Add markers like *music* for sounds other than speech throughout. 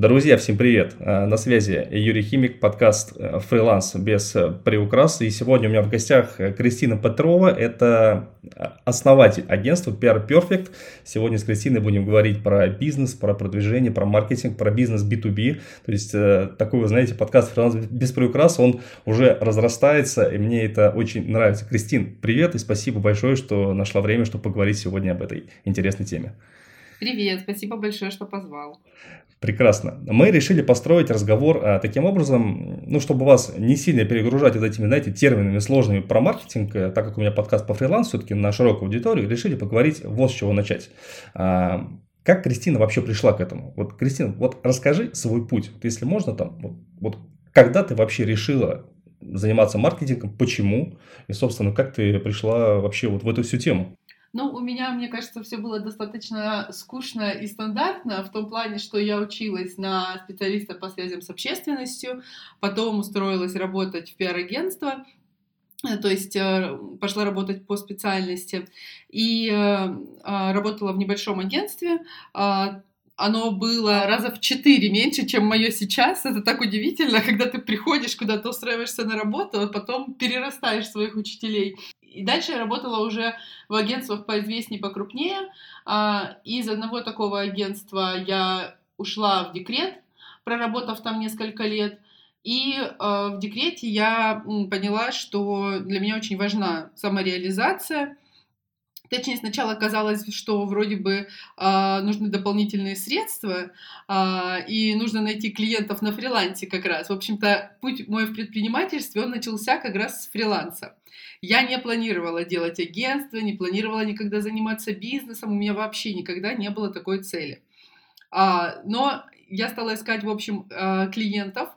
Друзья, всем привет! Э, на связи Юрий Химик, подкаст э, «Фриланс без приукрас». И сегодня у меня в гостях Кристина Петрова, это основатель агентства PR Perfect. Сегодня с Кристиной будем говорить про бизнес, про продвижение, про маркетинг, про бизнес B2B. То есть э, такой, вы знаете, подкаст «Фриланс без приукрас», он уже разрастается, и мне это очень нравится. Кристин, привет и спасибо большое, что нашла время, чтобы поговорить сегодня об этой интересной теме. Привет, спасибо большое, что позвал. Прекрасно. Мы решили построить разговор а, таким образом, ну, чтобы вас не сильно перегружать вот этими, знаете, терминами сложными про маркетинг, а, так как у меня подкаст по фрилансу, все-таки на широкую аудиторию, решили поговорить вот с чего начать. А, как Кристина вообще пришла к этому? Вот, Кристина, вот расскажи свой путь, вот, если можно, там, вот, вот когда ты вообще решила заниматься маркетингом, почему, и, собственно, как ты пришла вообще вот в эту всю тему? Ну, у меня, мне кажется, все было достаточно скучно и стандартно в том плане, что я училась на специалиста по связям с общественностью, потом устроилась работать в пиар-агентство, э, то есть э, пошла работать по специальности и э, а, работала в небольшом агентстве. А, оно было раза в четыре меньше, чем мое сейчас. Это так удивительно, когда ты приходишь куда-то, устраиваешься на работу, а потом перерастаешь своих учителей. И дальше я работала уже в агентствах поизвестнее, покрупнее. А, из одного такого агентства я ушла в декрет, проработав там несколько лет. И э, в декрете я поняла, что для меня очень важна самореализация. Точнее, сначала казалось, что вроде бы э, нужны дополнительные средства, э, и нужно найти клиентов на фрилансе как раз. В общем-то, путь мой в предпринимательстве, он начался как раз с фриланса. Я не планировала делать агентство, не планировала никогда заниматься бизнесом, у меня вообще никогда не было такой цели. А, но я стала искать, в общем, а, клиентов,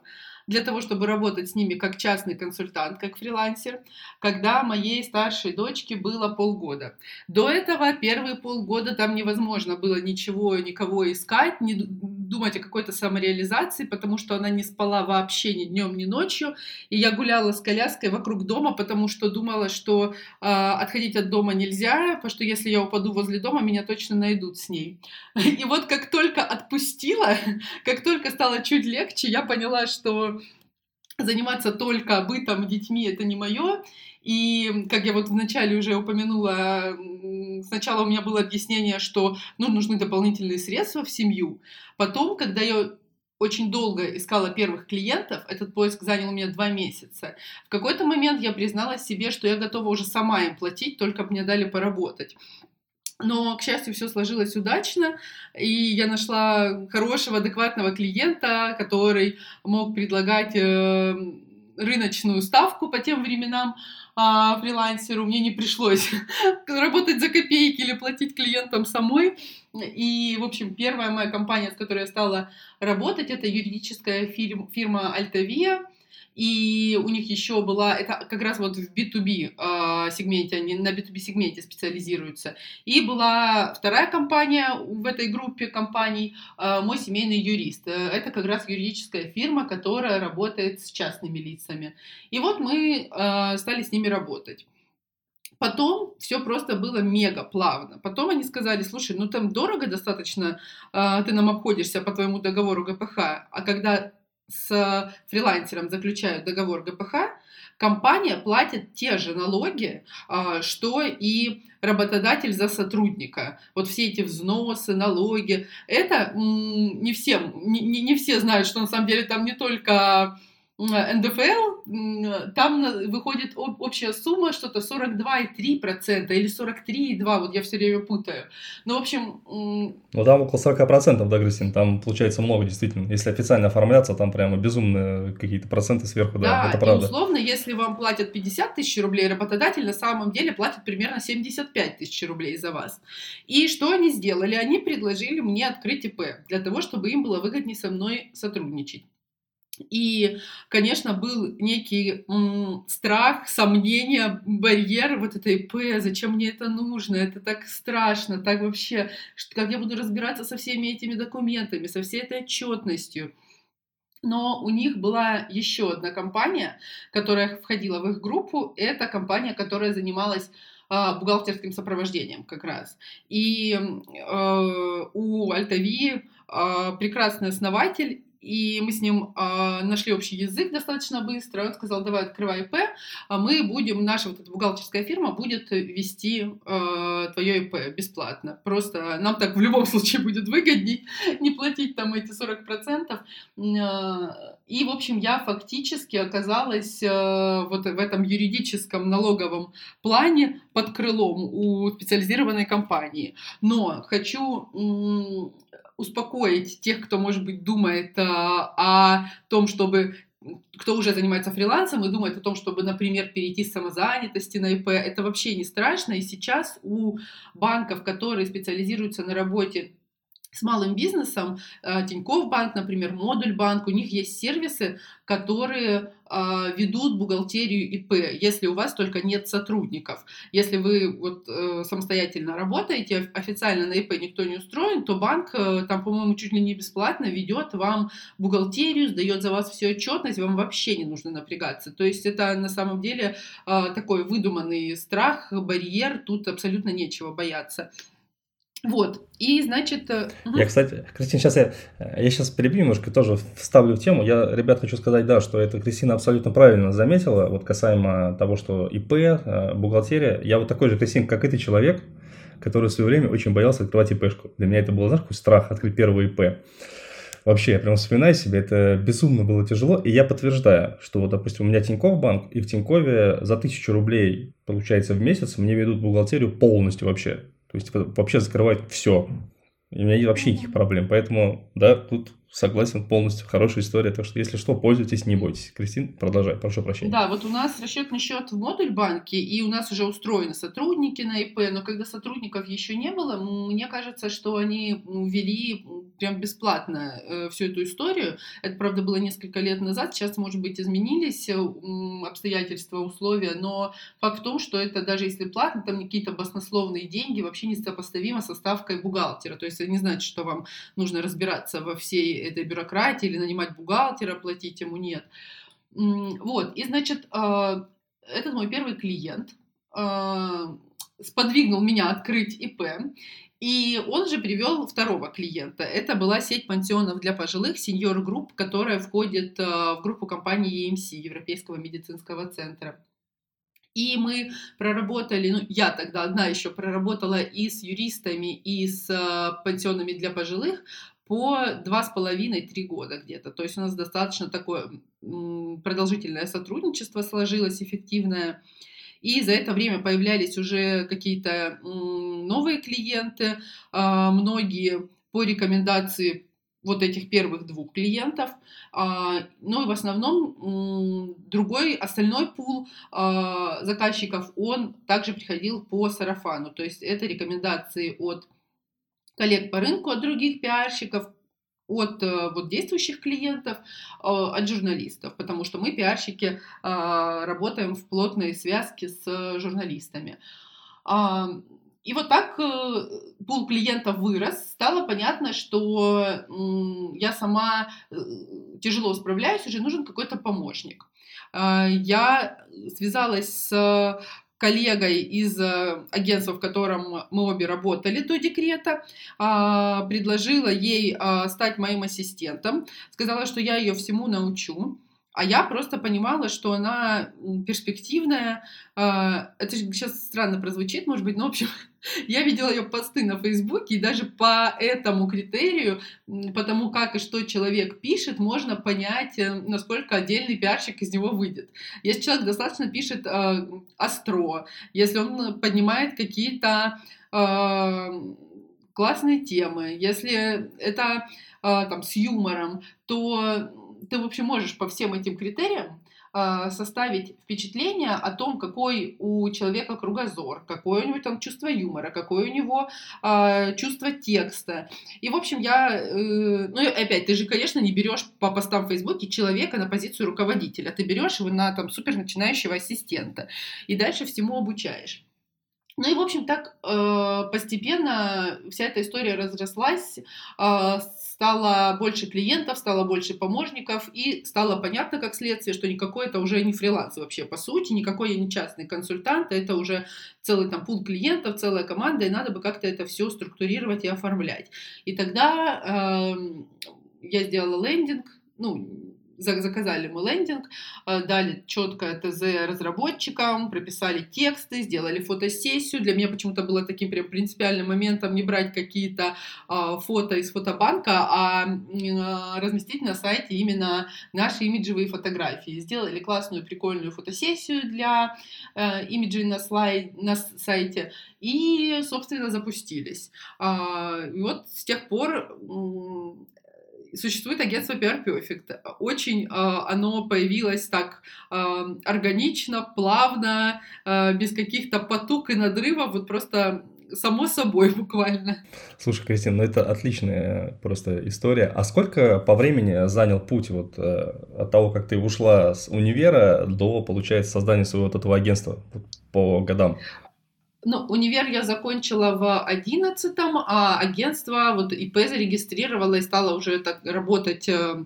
для того, чтобы работать с ними как частный консультант, как фрилансер, когда моей старшей дочке было полгода. До этого первые полгода там невозможно было ничего, никого искать, не думать о какой-то самореализации, потому что она не спала вообще ни днем, ни ночью. И я гуляла с коляской вокруг дома, потому что думала, что э, отходить от дома нельзя, потому что если я упаду возле дома, меня точно найдут с ней. *laughs* И вот как только отпустила, *laughs* как только стало чуть легче, я поняла, что заниматься только бытом, детьми это не мое. И, как я вот вначале уже упомянула, сначала у меня было объяснение, что ну, нужны дополнительные средства в семью. Потом, когда я очень долго искала первых клиентов, этот поиск занял у меня два месяца. В какой-то момент я призналась себе, что я готова уже сама им платить, только бы мне дали поработать. Но, к счастью, все сложилось удачно, и я нашла хорошего, адекватного клиента, который мог предлагать э, рыночную ставку по тем временам а, фрилансеру. Мне не пришлось *laughs* работать за копейки или платить клиентам самой. И, в общем, первая моя компания, с которой я стала работать, это юридическая фирма Альтавия и у них еще была, это как раз вот в B2B э, сегменте, они на B2B сегменте специализируются. И была вторая компания в этой группе компаний, э, мой семейный юрист. Это как раз юридическая фирма, которая работает с частными лицами. И вот мы э, стали с ними работать. Потом все просто было мега плавно. Потом они сказали, слушай, ну там дорого достаточно, э, ты нам обходишься по твоему договору ГПХ, а когда с фрилансером заключают договор ГПХ, компания платит те же налоги, а, что и работодатель за сотрудника. Вот все эти взносы, налоги, это не всем, не, не все знают, что на самом деле там не только НДФЛ, там выходит общая сумма что-то 42,3% или 43,2%, вот я все время путаю. Ну, в общем... Ну, там около 40%, да, Кристина, там получается много, действительно. Если официально оформляться, там прямо безумные какие-то проценты сверху, да, да это правда. И условно, если вам платят 50 тысяч рублей, работодатель на самом деле платит примерно 75 тысяч рублей за вас. И что они сделали? Они предложили мне открыть ИП для того, чтобы им было выгоднее со мной сотрудничать. И, конечно, был некий м, страх, сомнение, барьер вот этой П, зачем мне это нужно, это так страшно, так вообще, что, как я буду разбираться со всеми этими документами, со всей этой отчетностью. Но у них была еще одна компания, которая входила в их группу, это компания, которая занималась а, бухгалтерским сопровождением как раз. И э, у Альтави прекрасный основатель, и мы с ним э, нашли общий язык достаточно быстро. Он сказал, давай открывай ИП, а мы будем, наша вот эта бухгалтерская фирма будет вести э, твое ИП бесплатно. Просто нам так в любом *laughs* случае будет выгодней *laughs* не платить там эти 40%. Э, и, в общем, я фактически оказалась э, вот в этом юридическом налоговом плане под крылом у специализированной компании. Но хочу успокоить тех, кто, может быть, думает а, о том, чтобы кто уже занимается фрилансом и думает о том, чтобы, например, перейти с самозанятости на ИП, это вообще не страшно. И сейчас у банков, которые специализируются на работе с малым бизнесом, э, Тинькофф банк, например, Модуль банк, у них есть сервисы, которые а, ведут бухгалтерию ИП, если у вас только нет сотрудников. Если вы вот э, самостоятельно работаете, официально на ИП никто не устроен, то банк э, там, по-моему, чуть ли не бесплатно ведет вам бухгалтерию, сдает за вас всю отчетность, вам вообще не нужно напрягаться. То есть это на самом деле такой выдуманный страх, барьер, тут абсолютно нечего бояться. Вот, и значит... Угу. Я, кстати, Кристина, сейчас я, я сейчас перебью немножко, тоже вставлю в тему. Я, ребят, хочу сказать, да, что это Кристина абсолютно правильно заметила, вот касаемо того, что ИП, э, бухгалтерия. Я вот такой же, Кристина, как и ты человек, который в свое время очень боялся открывать ИПшку. Для меня это был, знаешь, какой страх открыть первый ИП. Вообще, я прям вспоминаю себе, это безумно было тяжело. И я подтверждаю, что вот, допустим, у меня Тинькофф банк, и в Тинькове за тысячу рублей, получается, в месяц мне ведут бухгалтерию полностью вообще. То есть вообще закрывает все. И у меня нет вообще никаких проблем. Поэтому, да, тут согласен полностью. Хорошая история. Так что, если что, пользуйтесь, не бойтесь. Кристин, продолжай. Прошу прощения. Да, вот у нас расчетный счет в модуль банке, и у нас уже устроены сотрудники на ИП, но когда сотрудников еще не было, мне кажется, что они ввели прям бесплатно э, всю эту историю. Это, правда, было несколько лет назад. Сейчас, может быть, изменились э, обстоятельства, условия, но факт в том, что это даже если платно, там какие-то баснословные деньги вообще не сопоставимо со ставкой бухгалтера. То есть это не значит, что вам нужно разбираться во всей этой бюрократии или нанимать бухгалтера, платить ему нет. Вот, и, значит, а, этот мой первый клиент а, сподвигнул меня открыть ИП, и он же привел второго клиента. Это была сеть пансионов для пожилых, сеньор групп, которая входит а, в группу компании EMC, Европейского медицинского центра. И мы проработали, ну, я тогда одна еще проработала и с юристами, и с пансионами для пожилых по два с половиной-три года где-то. То есть у нас достаточно такое продолжительное сотрудничество сложилось, эффективное. И за это время появлялись уже какие-то новые клиенты, а, многие по рекомендации вот этих первых двух клиентов. А, ну и в основном другой, остальной пул а, заказчиков, он также приходил по сарафану. То есть это рекомендации от коллег по рынку, от других пиарщиков, от э, вот, действующих клиентов, э, от журналистов, потому что мы, пиарщики, э, работаем в плотной связке с журналистами. А, и вот так пул клиентов вырос, стало понятно, что я сама тяжело справляюсь, уже нужен какой-то помощник. Я связалась с коллегой из э, агентства, в котором мы обе работали до декрета, а, предложила ей а, стать моим ассистентом, сказала, что я ее всему научу. А я просто понимала, что она перспективная. А, это сейчас странно прозвучит, может быть, но, в общем, *laughs* я видела ее посты на Фейсбуке, и даже по этому критерию, по тому, как и что человек пишет, можно понять, э, насколько отдельный пиарщик из него выйдет. Если человек достаточно пишет э, остро, если он поднимает какие-то э, классные темы, если это э, там с юмором, то ты вообще можешь по всем этим критериям а, составить впечатление о том, какой у человека кругозор, какое у него там чувство юмора, какое у него э, чувство текста. И, в общем, я... Э, ну, и опять, ты же, конечно, не берешь по постам в Фейсбуке человека на позицию руководителя, ты берешь его на там супер начинающего ассистента и дальше всему обучаешь. Ну и, в общем, так э, постепенно вся эта история разрослась, э, стало больше клиентов, стало больше помощников, и стало понятно, как следствие, что никакой это уже не фриланс вообще, по сути, никакой я не частный консультант, это уже целый там пул клиентов, целая команда, и надо бы как-то это все структурировать и оформлять. И тогда э, я сделала лендинг, ну, заказали мы лендинг, э, дали четкое ТЗ разработчикам, прописали тексты, сделали фотосессию. Для меня почему-то было таким прям принципиальным моментом не брать какие-то а, фото из фотобанка, а э, разместить на сайте именно наши имиджевые фотографии. Сделали классную, прикольную фотосессию для э, имиджей на, слайд, на сайте и, собственно, запустились. А, и вот с тех пор существует агентство PR Perfect. Очень э, оно появилось так э, органично, плавно, э, без каких-то потуг и надрывов, вот просто само собой *laughs* буквально. Слушай, Кристина, ну это отличная просто история. А сколько по времени занял путь вот э, от того, как ты ушла с универа до, получается, создания своего вот этого агентства по годам? Ну, универ я закончила в одиннадцатом, а агентство, вот ИП зарегистрировала и стала уже так работать э,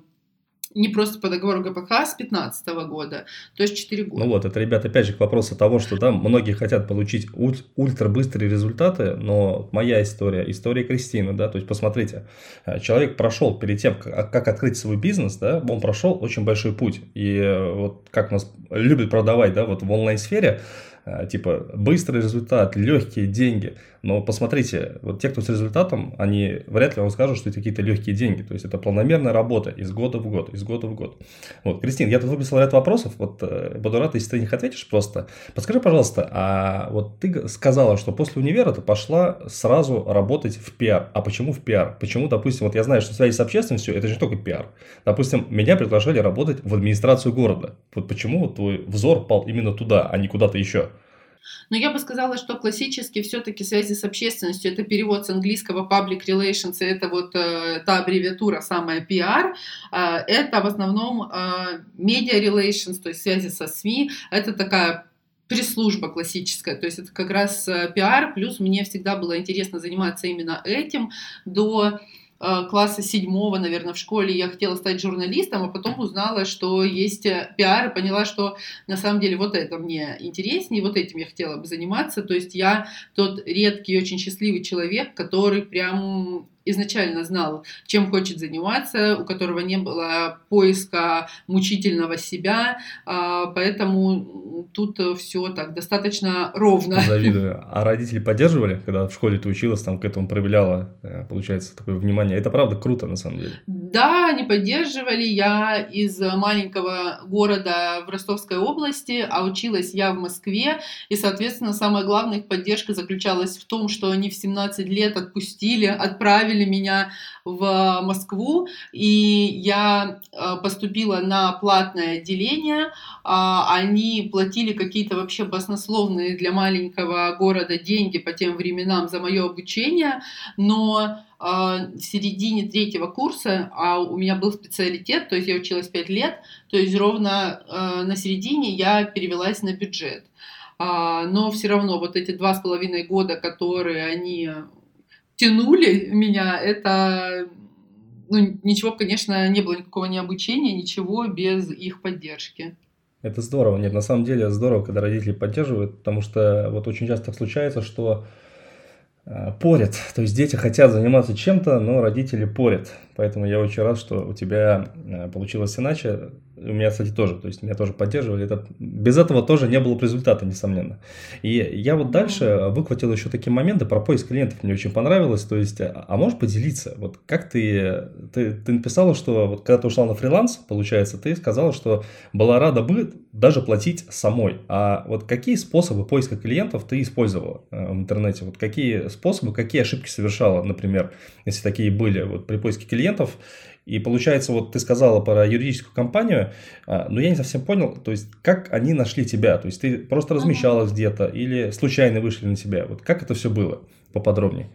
не просто по договору ГПХ с 15 года, то есть 4 года. Ну вот, это, ребят, опять же к вопросу того, что да, многие хотят получить уль- ультрабыстрые результаты, но моя история, история Кристины, да, то есть посмотрите, э, человек прошел перед тем, как, открыть свой бизнес, да, он прошел очень большой путь, и э, вот как нас любят продавать, да, вот в онлайн-сфере, типа быстрый результат, легкие деньги. Но посмотрите, вот те, кто с результатом, они вряд ли вам скажут, что это какие-то легкие деньги. То есть это планомерная работа из года в год, из года в год. Вот, Кристина, я тут выписал ряд вопросов. Вот э, буду рад, если ты на них ответишь просто. Подскажи, пожалуйста, а вот ты сказала, что после универа ты пошла сразу работать в пиар. А почему в пиар? Почему, допустим, вот я знаю, что связи с общественностью это же не только пиар. Допустим, меня предложили работать в администрацию города. Вот почему твой взор пал именно туда, а не куда-то еще? Но я бы сказала, что классически все-таки связи с общественностью это перевод с английского public relations, это вот э, та аббревиатура самая PR. Э, это в основном э, media relations, то есть связи со СМИ. Это такая пресс-служба классическая, то есть это как раз э, пиар, плюс мне всегда было интересно заниматься именно этим до класса седьмого, наверное, в школе я хотела стать журналистом, а потом узнала, что есть э, пиар, и поняла, что на самом деле вот это мне интереснее, вот этим я хотела бы заниматься. То есть я тот редкий, очень счастливый человек, который прям изначально знал, чем хочет заниматься, у которого не было поиска мучительного себя, а, поэтому тут все так достаточно ровно. Завидую. А родители поддерживали, когда в школе ты училась, там к этому проявляла, э, получается, такое внимание? Это правда круто, на самом деле. Да, они поддерживали. Я из маленького города в Ростовской области, а училась я в Москве, и, соответственно, самая главная их поддержка заключалась в том, что они в 17 лет отпустили, отправили отправили меня в Москву, и я э, поступила на платное отделение. А, они платили какие-то вообще баснословные для маленького города деньги по тем временам за мое обучение, но э, в середине третьего курса, а у меня был специалитет, то есть я училась пять лет, то есть ровно э, на середине я перевелась на бюджет. А, но все равно вот эти два с половиной года, которые они тянули меня, это ну, ничего, конечно, не было никакого необучения, ничего без их поддержки. Это здорово. Нет, на самом деле здорово, когда родители поддерживают, потому что вот очень часто так случается, что э, порят. То есть дети хотят заниматься чем-то, но родители порят. Поэтому я очень рад, что у тебя э, получилось иначе. У меня, кстати, тоже, то есть меня тоже поддерживали. Это, без этого тоже не было бы результата, несомненно. И я вот дальше выхватил еще такие моменты про поиск клиентов, мне очень понравилось. То есть, а, а можешь поделиться, вот как ты, ты, ты написала, что вот когда ты ушла на фриланс, получается, ты сказала, что была рада бы даже платить самой. А вот какие способы поиска клиентов ты использовала э, в интернете? Вот какие способы, какие ошибки совершала, например, если такие были вот при поиске клиентов? И получается, вот ты сказала про юридическую компанию, а, но я не совсем понял, то есть как они нашли тебя? То есть ты просто размещалась где-то или случайно вышли на тебя? Вот как это все было поподробнее?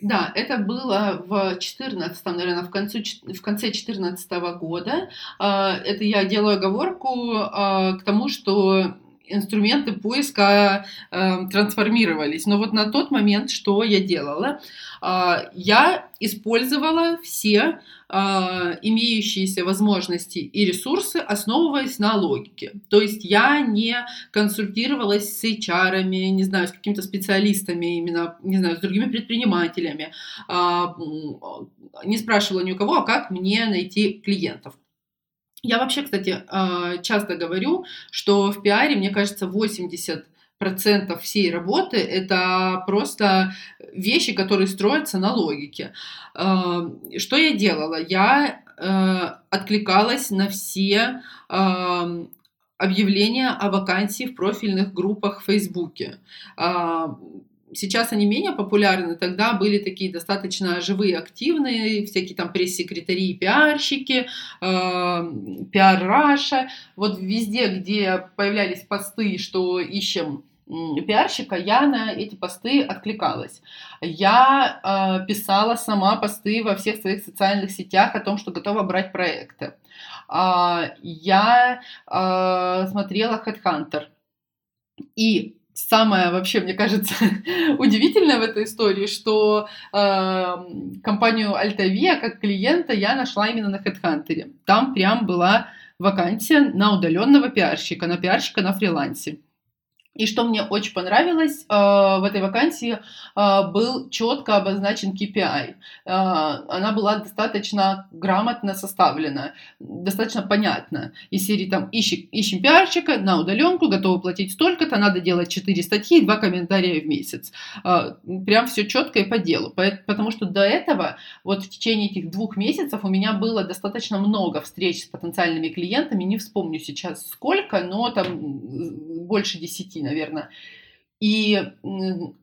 Да, это было в 14 наверное, в, конце в конце 14 года. А, это я делаю оговорку а, к тому, что инструменты поиска э, трансформировались. Но вот на тот момент, что я делала, э, я использовала все э, имеющиеся возможности и ресурсы, основываясь на логике. То есть я не консультировалась с HR, не знаю, с какими-то специалистами, именно, не знаю, с другими предпринимателями, э, не спрашивала ни у кого, а как мне найти клиентов. Я вообще, кстати, а, часто говорю, что в пиаре, мне кажется, 80 процентов всей работы это просто вещи, которые строятся на логике. А, что я делала? Я э, откликалась на все объявления о вакансии в профильных группах в Фейсбуке. Сейчас они менее популярны, тогда были такие достаточно живые, активные, всякие там пресс-секретари и пиарщики, э, пиар Раша. Вот везде, где появлялись посты, что ищем пиарщика, я на эти посты откликалась. Я э, писала сама посты во всех своих социальных сетях о том, что готова брать проекты. Э, я э, смотрела Headhunter. И самое вообще, мне кажется, *laughs* удивительное в этой истории, что э, компанию Альтавия как клиента я нашла именно на HeadHunter. Там прям была вакансия на удаленного пиарщика, на пиарщика на фрилансе. И что мне очень понравилось, э, в этой вакансии э, был четко обозначен KPI. Э, она была достаточно грамотно составлена, достаточно понятна. Из серии там ищем, ищем пиарщика на удаленку, готовы платить столько-то, надо делать 4 статьи и 2 комментария в месяц. Прям все четко и по делу. Потому что до этого, вот в течение этих двух месяцев у меня было достаточно много встреч с потенциальными клиентами, не вспомню сейчас сколько, но там больше 10 наверное. И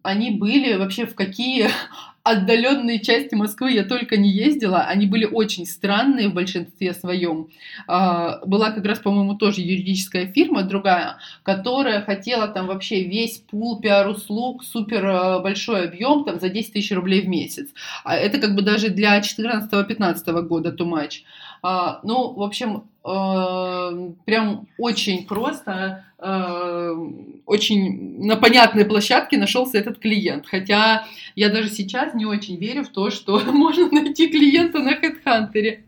они были вообще в какие *laughs* отдаленные части Москвы я только не ездила. Они были очень странные в большинстве своем. А, была как раз, по-моему, тоже юридическая фирма другая, которая хотела там вообще весь пул пиар-услуг, супер а, большой объем, там за 10 тысяч рублей в месяц. А это как бы даже для 14-15 года too much. Ну, в общем, прям очень просто Э, очень на понятной площадке нашелся этот клиент. Хотя я даже сейчас не очень верю в то, что *laughs* можно найти клиента на HeadHunter.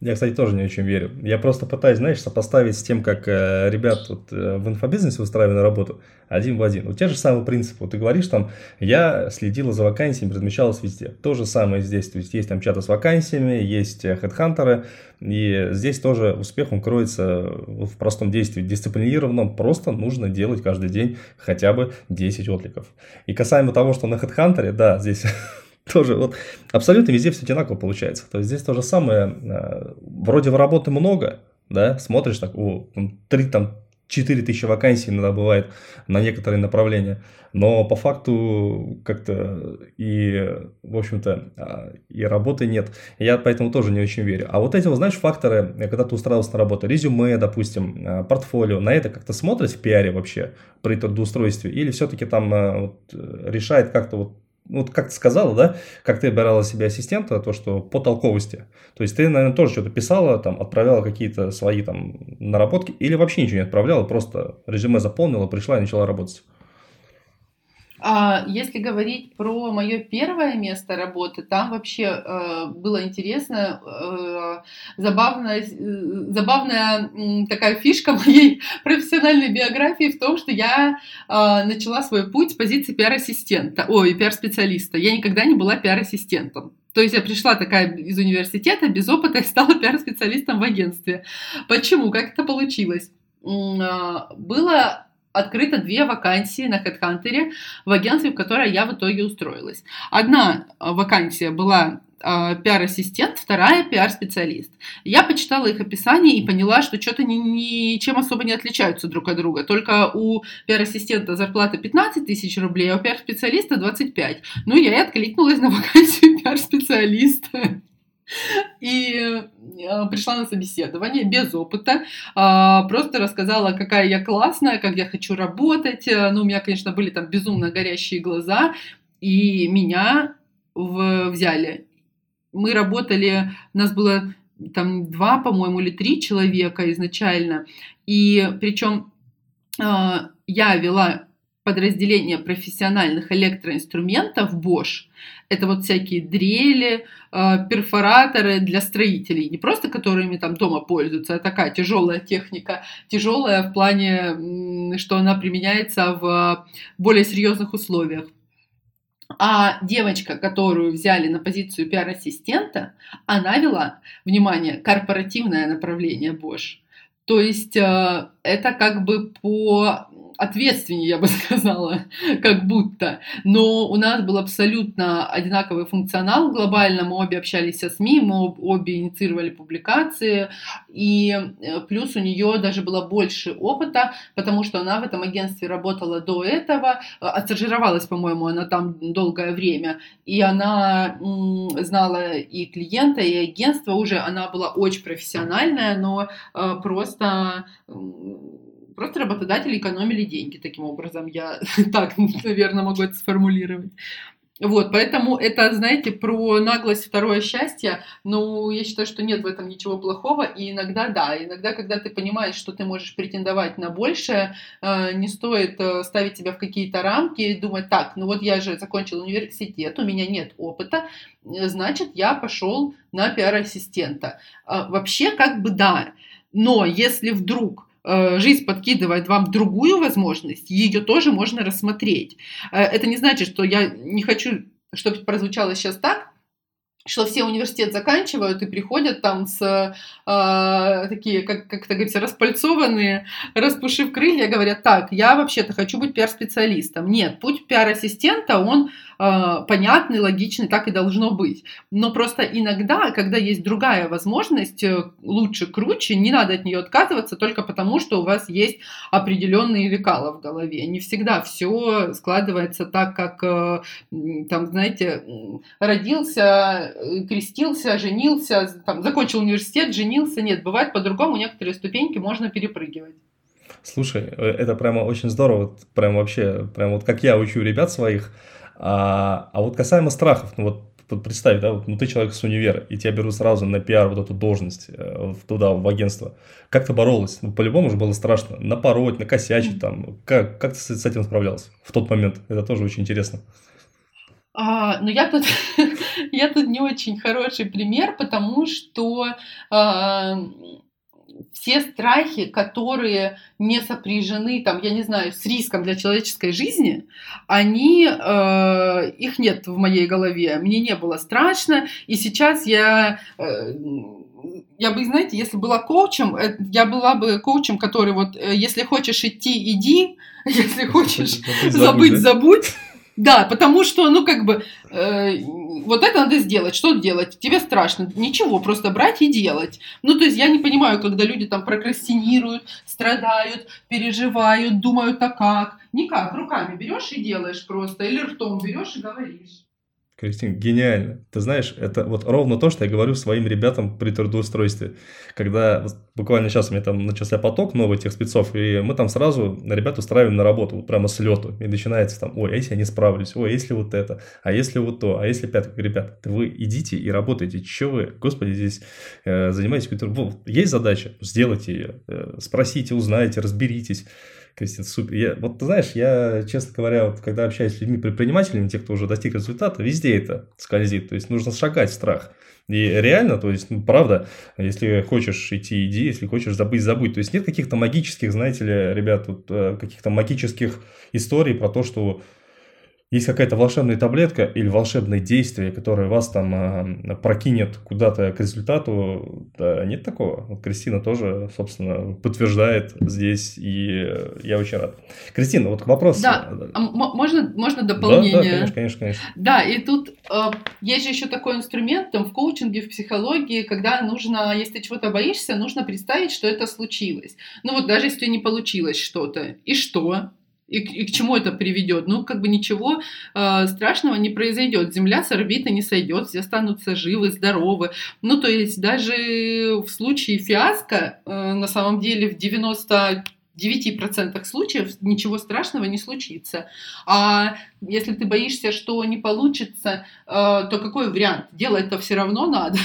Я, кстати, тоже не очень верю. Я просто пытаюсь, знаешь, сопоставить с тем, как э, ребят вот, э, в инфобизнесе устраивали работу один в один. У тебя же самый принцип. Вот ты говоришь там, я следила за вакансиями, размещалась везде. То же самое здесь. То есть есть там чаты с вакансиями, есть э, хедхантеры. И здесь тоже успех, он кроется в простом действии, дисциплинированном. Просто нужно делать каждый день хотя бы 10 откликов. И касаемо того, что на хедхантере, да, здесь *laughs* *laughs* тоже вот абсолютно везде все одинаково получается. То есть здесь то же самое, э, вроде работы много, да, смотришь так, о, три там, четыре тысячи вакансий иногда бывает на некоторые направления, но по факту как-то и, в общем-то, а, и работы нет. Я поэтому тоже не очень верю. А вот эти, вот, знаешь, факторы, когда ты устраивался на работу, резюме, допустим, а, портфолио, на это как-то смотришь в пиаре вообще при трудоустройстве или все-таки там а, вот, решает как-то вот вот как ты сказала, да, как ты брала себе ассистента, то, что по толковости. То есть ты, наверное, тоже что-то писала, там, отправляла какие-то свои там наработки или вообще ничего не отправляла, просто резюме заполнила, пришла и начала работать. А если говорить про мое первое место работы, там вообще э, было интересно, э, забавная, э, забавная такая фишка *laughs* моей профессиональной биографии в том, что я начала свой путь с позиции пиар-ассистента, ой, пиар-специалиста. Я никогда не была пиар-ассистентом. То есть я пришла такая из университета без опыта и стала пиар-специалистом в агентстве. Почему? Как это получилось? А, было открыто две вакансии на HeadHunter в агентстве, в которое я в итоге устроилась. Одна а, вакансия была э, пиар-ассистент, вторая пиар-специалист. Я почитала их описание и поняла, что что-то ни, ничем особо не отличаются друг от друга. Только у пиар-ассистента зарплата 15 тысяч рублей, а у пиар-специалиста 25. Ну, я и откликнулась на *laughs* вакансию пиар-специалиста. И э, пришла на собеседование без опыта, а, просто рассказала, какая я классная, как я хочу работать. Э, ну, у меня, конечно, были там безумно горящие глаза, и меня в... взяли. Мы работали, нас было там два, по-моему, или три человека изначально, и причем а, я вела подразделение профессиональных электроинструментов Bosch. Это вот всякие дрели, э, перфораторы для строителей, не просто которыми там дома пользуются, а такая тяжелая техника, тяжелая в плане, что она применяется в более серьезных условиях. А девочка, которую взяли на позицию пиар-ассистента, она вела, внимание, корпоративное направление Bosch. То есть э, это как бы по ответственнее, я бы *laughs* сказала, как будто. Но у нас был абсолютно одинаковый функционал глобально. Мы обе общались со СМИ, мы обе инициировали публикации. И э, плюс у нее даже было больше опыта, потому что она в этом агентстве работала до этого, э, отстажировалась, по-моему, она там долгое время. И она знала и клиента, и агентство уже. Она была очень профессиональная, но э, просто Просто работодатели экономили деньги таким образом. Я *laughs* так, наверное, могу это сформулировать. Вот, поэтому это, знаете, про наглость второе счастье, но я считаю, что нет в этом ничего плохого, и иногда да, иногда, когда ты понимаешь, что ты можешь претендовать на большее, э, не стоит э, ставить себя в какие-то рамки и думать, так, ну вот я же закончил университет, у меня нет опыта, значит, я пошел на пиар-ассистента. Вообще, как бы да, но если вдруг жизнь подкидывает вам другую возможность, ее тоже можно рассмотреть. Э, это не значит, что я не хочу, чтобы прозвучало сейчас так, что все университет заканчивают и приходят там с э, такие, как, как это говорится, распальцованные, распушив крылья, говорят, так, я вообще-то хочу быть пиар-специалистом. Нет, путь пиар-ассистента, он э, понятный, логичный, так и должно быть. Но просто иногда, когда есть другая возможность, э, лучше, круче, не надо от нее отказываться только потому, что у вас есть определенные лекала в голове. Не всегда все складывается так, как, э, там, знаете, родился крестился, женился, там, закончил университет, женился. Нет, бывает по-другому, некоторые ступеньки можно перепрыгивать. Слушай, э, это прямо очень здорово, прям вообще, прям вот как я учу ребят своих. А, а вот касаемо страхов, ну вот вот представь, да, вот, ну ты человек с универа, и тебя берут сразу на пиар вот эту должность э, туда, в агентство. Как ты боролась? Ну, по-любому же было страшно. Напороть, накосячить там. Как, как ты с этим справлялась в тот момент? Это тоже очень интересно. А, но я тут, *laughs* я тут не очень хороший пример, потому что а, все страхи, которые не сопряжены, там, я не знаю, с риском для человеческой жизни, они, э, их нет в моей голове. Мне не было страшно, и сейчас я, э, я бы, знаете, если была коучем, э, я была бы коучем, который вот, э, если хочешь идти, иди, *laughs* если хочешь забыть, забудь. Да, потому что, ну, как бы, э, вот это надо сделать. Что делать? Тебе страшно. Ничего, просто брать и делать. Ну, то есть я не понимаю, когда люди там прокрастинируют, страдают, переживают, думают, а как. Никак, руками берешь и делаешь просто. Или ртом берешь и говоришь. Кристина, гениально. Ты знаешь, это вот ровно то, что я говорю своим ребятам при трудоустройстве. Когда буквально сейчас у меня там начался поток новых тех спецов, и мы там сразу ребят устраиваем на работу, вот прямо с лету. И начинается там, ой, а если не справлюсь, ой, а если вот это, а если вот то, а если пятое. Ребят, вы идите и работайте. Че вы, господи, здесь э, занимаетесь. Есть задача, сделайте ее, э, спросите, узнайте, разберитесь. Кристина, супер. Я, вот ты знаешь, я, честно говоря, вот, когда общаюсь с людьми, предпринимателями, те, кто уже достиг результата, везде это скользит. То есть нужно шагать страх. И реально, то есть, ну, правда, если хочешь идти, иди, если хочешь забыть, забудь. То есть нет каких-то магических, знаете ли, ребят, вот, э, каких-то магических историй про то, что есть какая-то волшебная таблетка или волшебное действие, которое вас там э, прокинет куда-то к результату, да, нет такого. Вот Кристина тоже, собственно, подтверждает здесь, и я очень рад. Кристина, вот к вопросу. Да, а можно, можно дополнение? Да, да, конечно, конечно, конечно. Да, и тут э, есть же еще такой инструмент там, в коучинге, в психологии, когда нужно, если чего-то боишься, нужно представить, что это случилось. Ну вот даже если не получилось что-то, и что? И, и к чему это приведет? Ну, как бы ничего э, страшного не произойдет. Земля с орбиты не сойдет, все останутся живы, здоровы. Ну, то есть даже в случае фиаско, э, на самом деле в 90 9% случаев ничего страшного не случится. А если ты боишься, что не получится, э, то какой вариант? Делать-то все равно надо.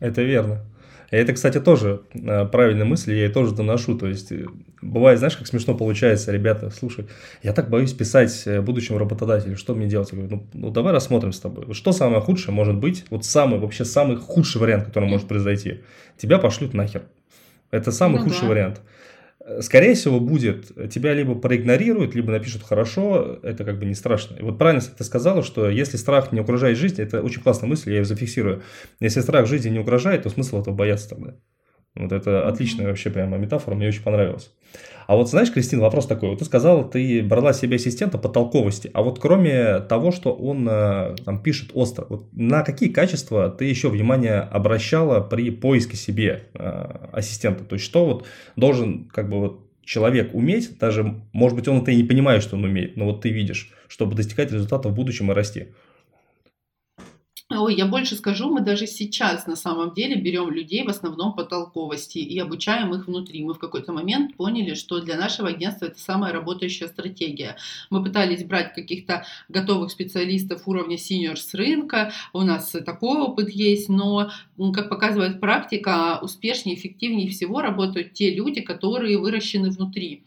Это верно. Это, кстати, тоже э, правильная мысль, я ее тоже доношу. То есть, э, бывает, знаешь, как смешно получается, ребята, слушай, я так боюсь писать э, будущему работодателю, что мне делать? Я говорю, ну, ну давай рассмотрим с тобой. Что самое худшее может быть? Вот самый, вообще самый худший вариант, который может произойти. Тебя пошлют нахер. Это самый ну, худший да. вариант. Скорее всего, будет, тебя либо проигнорируют, либо напишут хорошо, это как бы не страшно. И вот правильно ты сказала, что если страх не угрожает жизни, это очень классная мысль, я ее зафиксирую. Если страх жизни не угрожает, то смысл этого бояться тогда. Вот это отличная вообще прямо метафора, мне очень понравилась. А вот знаешь, Кристина, вопрос такой. Вот ты сказала, ты брала себе ассистента по толковости. А вот кроме того, что он э, там пишет остро, вот на какие качества ты еще внимание обращала при поиске себе э, ассистента? То есть что вот должен как бы вот человек уметь, даже, может быть, он это и не понимает, что он умеет, но вот ты видишь, чтобы достигать результата в будущем и расти. Я больше скажу, мы даже сейчас на самом деле берем людей в основном по толковости и обучаем их внутри. Мы в какой-то момент поняли, что для нашего агентства это самая работающая стратегия. Мы пытались брать каких-то готовых специалистов уровня senior с рынка, у нас такой опыт есть, но, как показывает практика, успешнее, эффективнее всего работают те люди, которые выращены внутри.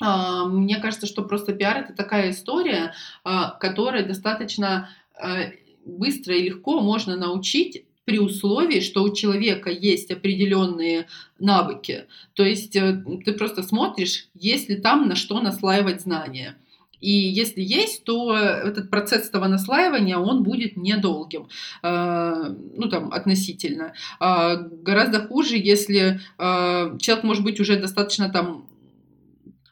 А, мне кажется, что просто пиар это такая история, а, которая достаточно а, быстро и легко можно научить при условии, что у человека есть определенные навыки. То есть э, ты просто смотришь, есть ли там на что наслаивать знания. И если есть, то этот процесс этого наслаивания, он будет недолгим, э, ну там относительно. А гораздо хуже, если э, человек может быть уже достаточно там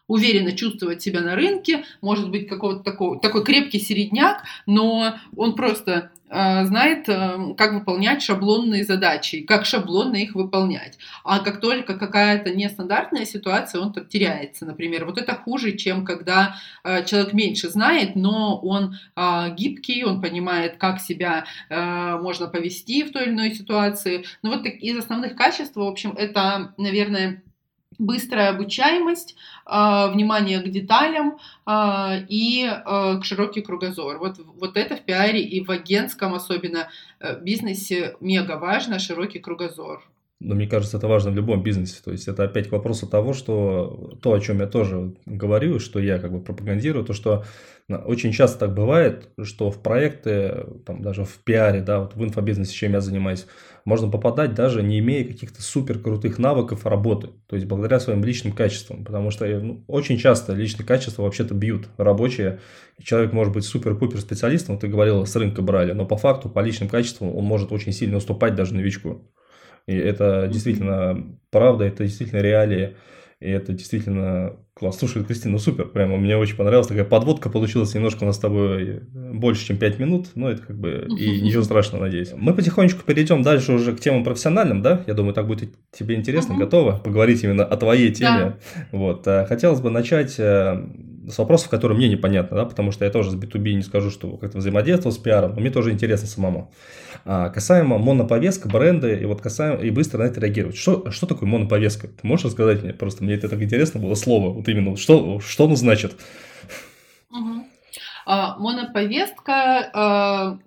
уверенно чувствовать себя на рынке, может быть какой-то такой, такой крепкий середняк, но он просто э, знает, э, как выполнять шаблонные задачи, как шаблонно их выполнять. А как только какая-то нестандартная ситуация, он так теряется, например. Вот это хуже, чем когда э, человек меньше знает, но он э, гибкий, он понимает, как себя э, можно повести в той или иной ситуации. Ну вот так, из основных качеств, в общем, это, наверное, быстрая обучаемость, а, внимание к деталям а, и а, к широкий кругозор. Вот, вот это в пиаре и в агентском особенно э, бизнесе мега важно, широкий кругозор. Но мне кажется, это важно в любом бизнесе. То есть это опять к вопросу того, что то, о чем я тоже говорю, что я как бы пропагандирую, то, что очень часто так бывает, что в проекты, там, даже в пиаре, да, вот в инфобизнесе, чем я занимаюсь, можно попадать даже не имея каких-то супер крутых навыков работы, то есть благодаря своим личным качествам, потому что ну, очень часто личные качества вообще-то бьют рабочие, человек может быть супер-пупер специалистом, ты говорил, с рынка брали, но по факту по личным качествам он может очень сильно уступать даже новичку. И это действительно правда, это действительно реалии. И это действительно класс. Слушай, Кристина, ну супер, прямо мне очень понравилась. Такая подводка получилась немножко у нас с тобой э, больше, чем 5 минут, но это как бы и *laughs* ничего страшного, надеюсь. Мы потихонечку перейдем дальше уже к темам профессиональным, да? Я думаю, так будет тебе интересно, готова поговорить именно о твоей теме. Да. Вот. Э, хотелось бы начать э, с вопросов, которые мне непонятны, да, потому что я тоже с B2B не скажу, что как-то взаимодействовал с пиаром, но мне тоже интересно самому. А, касаемо моноповестка, бренды, и вот касаемо, и быстро на это реагировать. Что, что такое моноповестка? Ты можешь рассказать мне? Просто мне это так интересно было слово, вот именно, что, что оно значит? Угу. А, моноповестка, а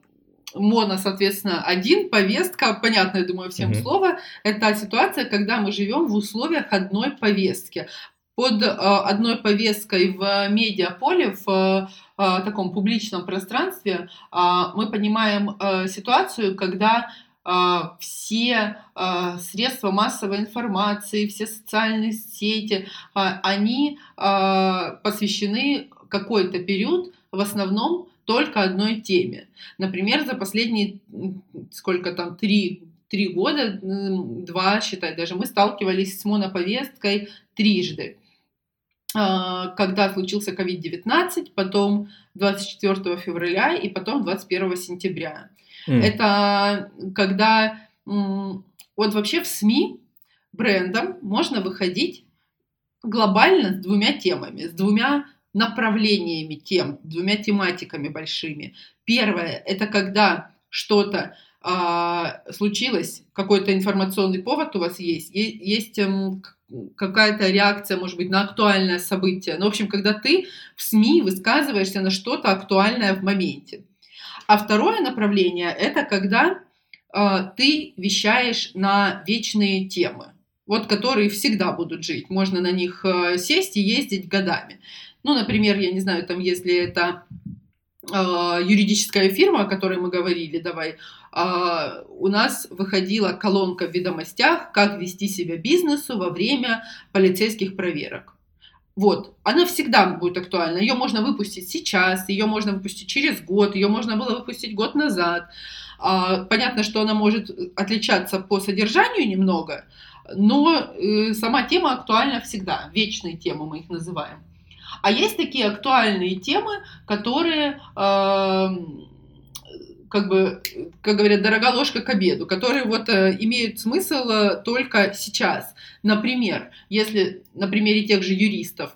моно, соответственно, один, повестка, понятно, я думаю, всем угу. слово, это ситуация, когда мы живем в условиях одной повестки под э, одной повесткой в медиаполе, в э, таком публичном пространстве, э, мы понимаем ситуацию, когда все средства массовой информации, все социальные сети, они посвящены какой-то период в основном только одной теме. Например, за последние, сколько там, три три года, два считать даже, мы сталкивались с моноповесткой трижды. А, когда случился COVID-19, потом 24 февраля и потом 21 сентября. Mm. Это когда вот вообще в СМИ брендом можно выходить глобально с двумя темами, с двумя направлениями тем, двумя тематиками большими. Первое – это когда что-то а, случилось, какой-то информационный повод у вас есть, есть эм, какая-то реакция, может быть, на актуальное событие. Ну, в общем, когда ты в СМИ высказываешься на что-то актуальное в моменте. А второе направление – это когда э, ты вещаешь на вечные темы. вот которые всегда будут жить. Можно на них э, сесть и ездить годами. Ну, например, я не знаю, там, если это э, юридическая фирма, о которой мы говорили, давай, э, у нас выходила колонка в ведомостях, как вести себя бизнесу во время полицейских проверок. Вот, она всегда будет актуальна. Ее можно выпустить сейчас, ее можно выпустить через год, ее можно было выпустить год назад. А, понятно, что она может отличаться по содержанию немного, но э, сама тема актуальна всегда. Вечные темы мы их называем. А есть такие актуальные темы, которые э, как бы, как говорят, дорога ложка к обеду, которые вот э, имеют смысл э, только сейчас. Например, если на примере тех же юристов,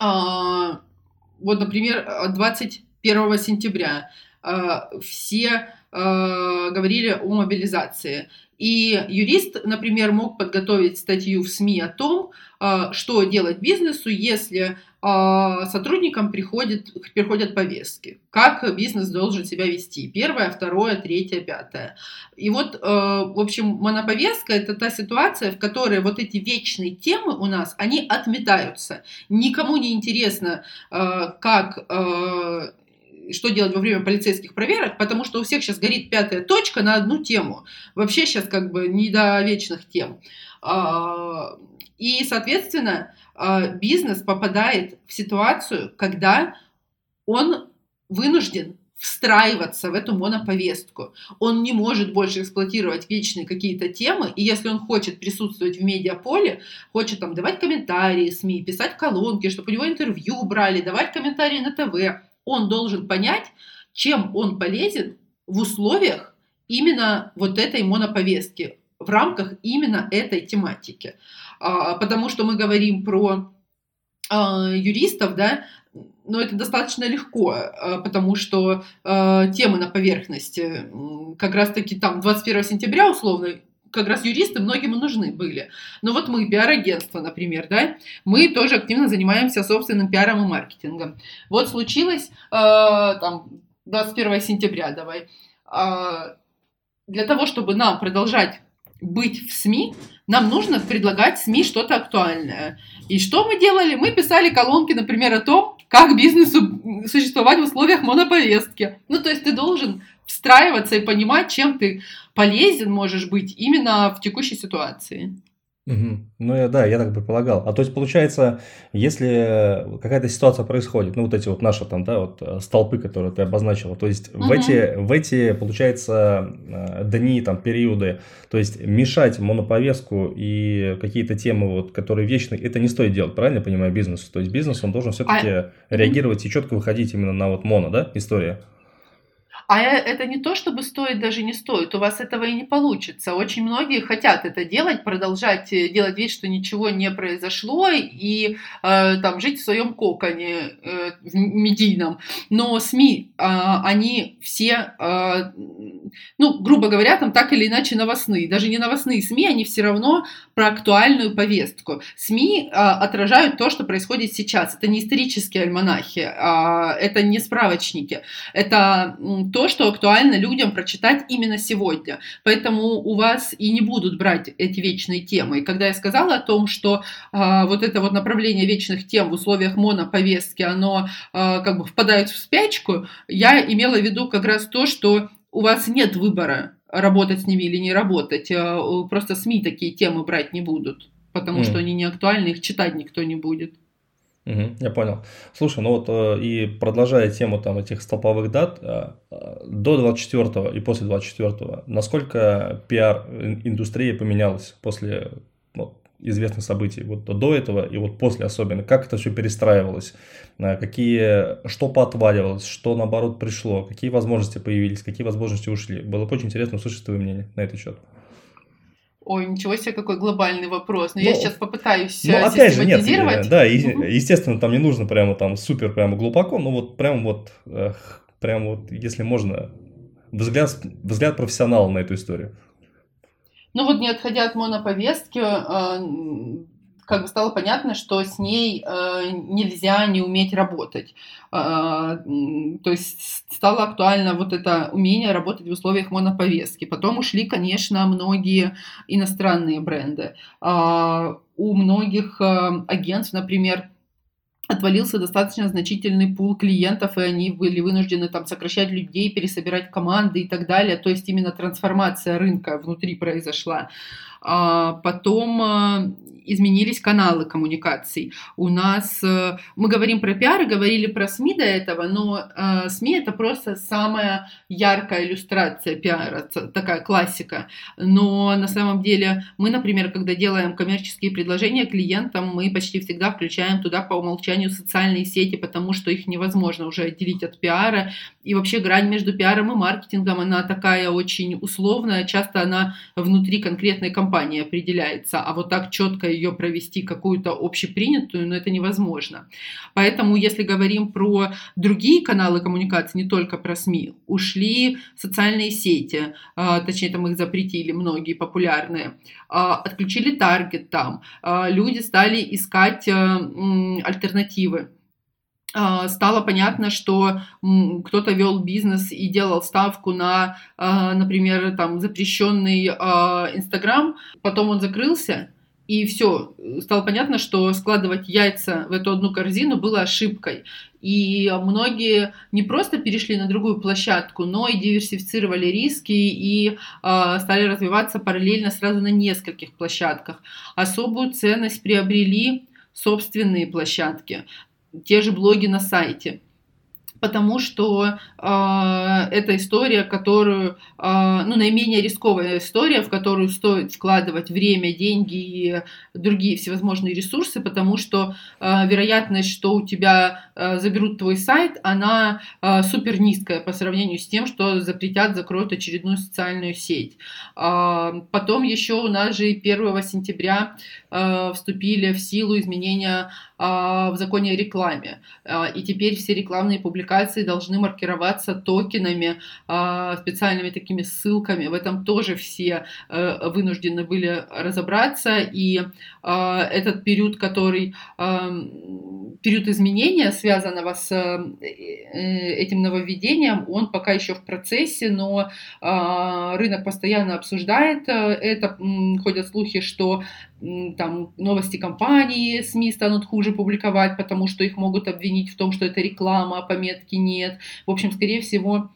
э, вот, например, 21 сентября э, все э, говорили о мобилизации. И юрист, например, мог подготовить статью в СМИ о том, а, что делать бизнесу, если а, сотрудникам приходят, приходят повестки, как бизнес должен себя вести. Первое, второе, третье, пятое. И вот, а, в общем, моноповестка – это та ситуация, в которой вот эти вечные темы у нас, они отметаются. Никому не интересно, как что делать во время полицейских проверок, потому что у всех сейчас горит пятая точка на одну тему. Вообще сейчас как бы не до вечных тем. А, и, соответственно, а, бизнес попадает в ситуацию, когда он вынужден встраиваться в эту моноповестку. Он не может больше эксплуатировать вечные какие-то темы, и если он хочет присутствовать в медиаполе, хочет там давать комментарии СМИ, писать колонки, чтобы у него интервью брали, давать комментарии на ТВ, он должен понять, чем он полезен в условиях именно вот этой моноповестки, в рамках именно этой тематики. А, потому что мы говорим про а, юристов, да, но это достаточно легко, а, потому что темы на поверхности, как раз-таки там 21 сентября условно как раз юристы многим нужны были. Но вот мы, пиар-агентство, например, да, мы тоже активно занимаемся собственным пиаром и маркетингом. Вот случилось э, там 21 сентября, давай. Э, для того, чтобы нам продолжать быть в СМИ, нам нужно предлагать СМИ что-то актуальное. И что мы делали? Мы писали колонки, например, о том, как бизнесу существовать в условиях моноповестки. Ну, то есть ты должен встраиваться и понимать, чем ты полезен можешь быть именно в текущей ситуации. Угу. Ну, я, да, я так предполагал. А то есть, получается, если какая-то ситуация происходит, ну, вот эти вот наши там, да, вот э, столпы, которые ты обозначила, то есть угу. в, эти, в эти, получается, э, дни, там, периоды, то есть мешать моноповестку и какие-то темы, вот, которые вечные, это не стоит делать, правильно я понимаю, бизнесу? То есть бизнес, он должен все-таки а... реагировать и четко выходить именно на вот моно, да, история? А это не то, чтобы стоит, даже не стоит. У вас этого и не получится. Очень многие хотят это делать, продолжать э, делать вид, что ничего не произошло, и э, там жить в своем коконе э, в медийном. Но СМИ, э, они все, э, ну, грубо говоря, там так или иначе новостные. Даже не новостные СМИ, они все равно про актуальную повестку. СМИ э, отражают то, что происходит сейчас. Это не исторические альманахи, э, это не справочники. Это то, что актуально людям прочитать именно сегодня. Поэтому у вас и не будут брать эти вечные темы. И когда я сказала о том, что э, вот это вот направление вечных тем в условиях моноповестки, оно э, как бы впадает в спячку, я имела в виду как раз то, что у вас нет выбора работать с ними или не работать. Э, просто СМИ такие темы брать не будут, потому mm. что они не актуальны, их читать никто не будет. Угу, я понял. Слушай, ну вот э, и продолжая тему там этих столповых дат, э, до 24 и после 24, насколько пиар-индустрия поменялась после вот, известных событий, вот до этого и вот после особенно, как это все перестраивалось, э, какие, что поотваливалось, что наоборот пришло, какие возможности появились, какие возможности ушли. Было бы очень интересно услышать твое мнение на этот счет. Ой, ничего себе, какой глобальный вопрос. Но ну, я сейчас попытаюсь ну, опять же, нет, да, и, угу. естественно, там не нужно прямо там супер прямо глубоко, но вот прям вот, эх, прям вот, если можно, взгляд, взгляд профессионала на эту историю. Ну вот не отходя от моноповестки, а, как бы стало понятно, что с ней э, нельзя не уметь работать. Э, то есть стало актуально вот это умение работать в условиях моноповестки. Потом ушли, конечно, многие иностранные бренды. Э, у многих э, агентств, например, отвалился достаточно значительный пул клиентов, и они были вынуждены там сокращать людей, пересобирать команды и так далее. То есть именно трансформация рынка внутри произошла. А потом э, изменились каналы коммуникаций. У нас, э, мы говорим про пиар говорили про СМИ до этого, но э, СМИ это просто самая яркая иллюстрация пиара, такая классика. Но на самом деле мы, например, когда делаем коммерческие предложения клиентам, мы почти всегда включаем туда по умолчанию социальные сети, потому что их невозможно уже отделить от пиара. И вообще грань между пиаром и маркетингом, она такая очень условная, часто она внутри конкретной компании определяется, а вот так четко ее провести какую-то общепринятую, но это невозможно. Поэтому, если говорим про другие каналы коммуникации, не только про СМИ, ушли социальные сети, а, точнее, там их запретили многие популярные, а, отключили таргет там, а, люди стали искать альтернативы стало понятно, что кто-то вел бизнес и делал ставку на, например, там запрещенный Инстаграм, потом он закрылся, и все, стало понятно, что складывать яйца в эту одну корзину было ошибкой. И многие не просто перешли на другую площадку, но и диверсифицировали риски и э, стали развиваться параллельно сразу на нескольких площадках. Особую ценность приобрели собственные площадки, те же блоги на сайте потому что э, это история, которую, э, ну, наименее рисковая история, в которую стоит вкладывать время, деньги и другие всевозможные ресурсы, потому что э, вероятность, что у тебя э, заберут твой сайт, она э, супер низкая по сравнению с тем, что запретят, закроют очередную социальную сеть. Э, потом еще у нас же 1 сентября э, вступили в силу изменения в законе о рекламе. А, и теперь все рекламные публикации должны маркироваться токенами, а, специальными такими ссылками. В этом тоже все э, вынуждены были разобраться. И этот период, который период изменения, связанного с э, этим нововведением, он пока еще в процессе, но рынок постоянно обсуждает э, это. Ходят слухи, что там новости компании, СМИ станут хуже публиковать, потому что их могут обвинить в том, что это реклама, а пометки нет. В общем, скорее всего,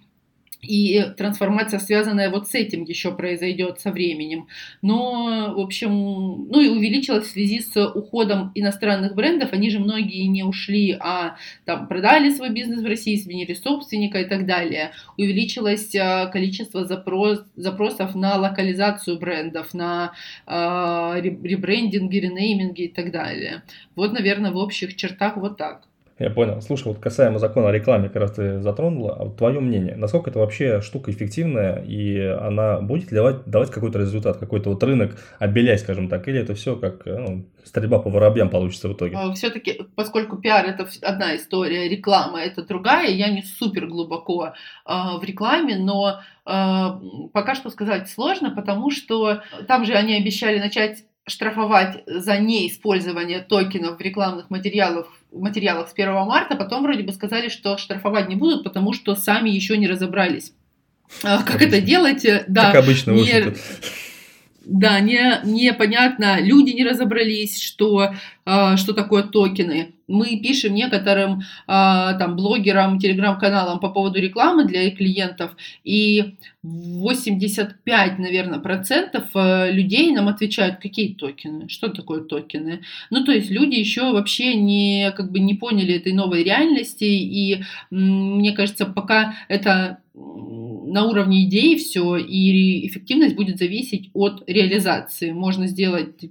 и трансформация, связанная вот с этим, еще произойдет со временем. Но, в общем, ну и увеличилась в связи с уходом иностранных брендов. Они же многие не ушли, а там продали свой бизнес в России, сменили собственника и так далее. Увеличилось а, количество запрос, запросов на локализацию брендов, на э, ребрендинги, ренейминги и так далее. Вот, наверное, в общих чертах вот так. Я понял. Слушай, вот касаемо закона о рекламе, как раз ты затронула, а вот твое мнение, насколько это вообще штука эффективная, и она будет давать, давать какой-то результат, какой-то вот рынок обелять, скажем так, или это все как ну, стрельба по воробьям получится в итоге? А, Все-таки, поскольку пиар это одна история, реклама это другая, я не супер глубоко э, в рекламе, но э, пока что сказать сложно, потому что там же они обещали начать штрафовать за неиспользование токенов в рекламных материалах материалах с 1 марта, потом вроде бы сказали, что штрафовать не будут, потому что сами еще не разобрались. А, как это делать? Да, как обычно, не, да, не, непонятно, люди не разобрались, что, э, что такое токены. Мы пишем некоторым э, там блогерам, телеграм-каналам по поводу рекламы для их клиентов, и 85, наверное, процентов э, людей нам отвечают, какие токены, что такое токены. Ну, то есть люди еще вообще не, как бы не поняли этой новой реальности, и мне кажется, пока это на уровне идеи все, и эффективность будет зависеть от реализации. Можно сделать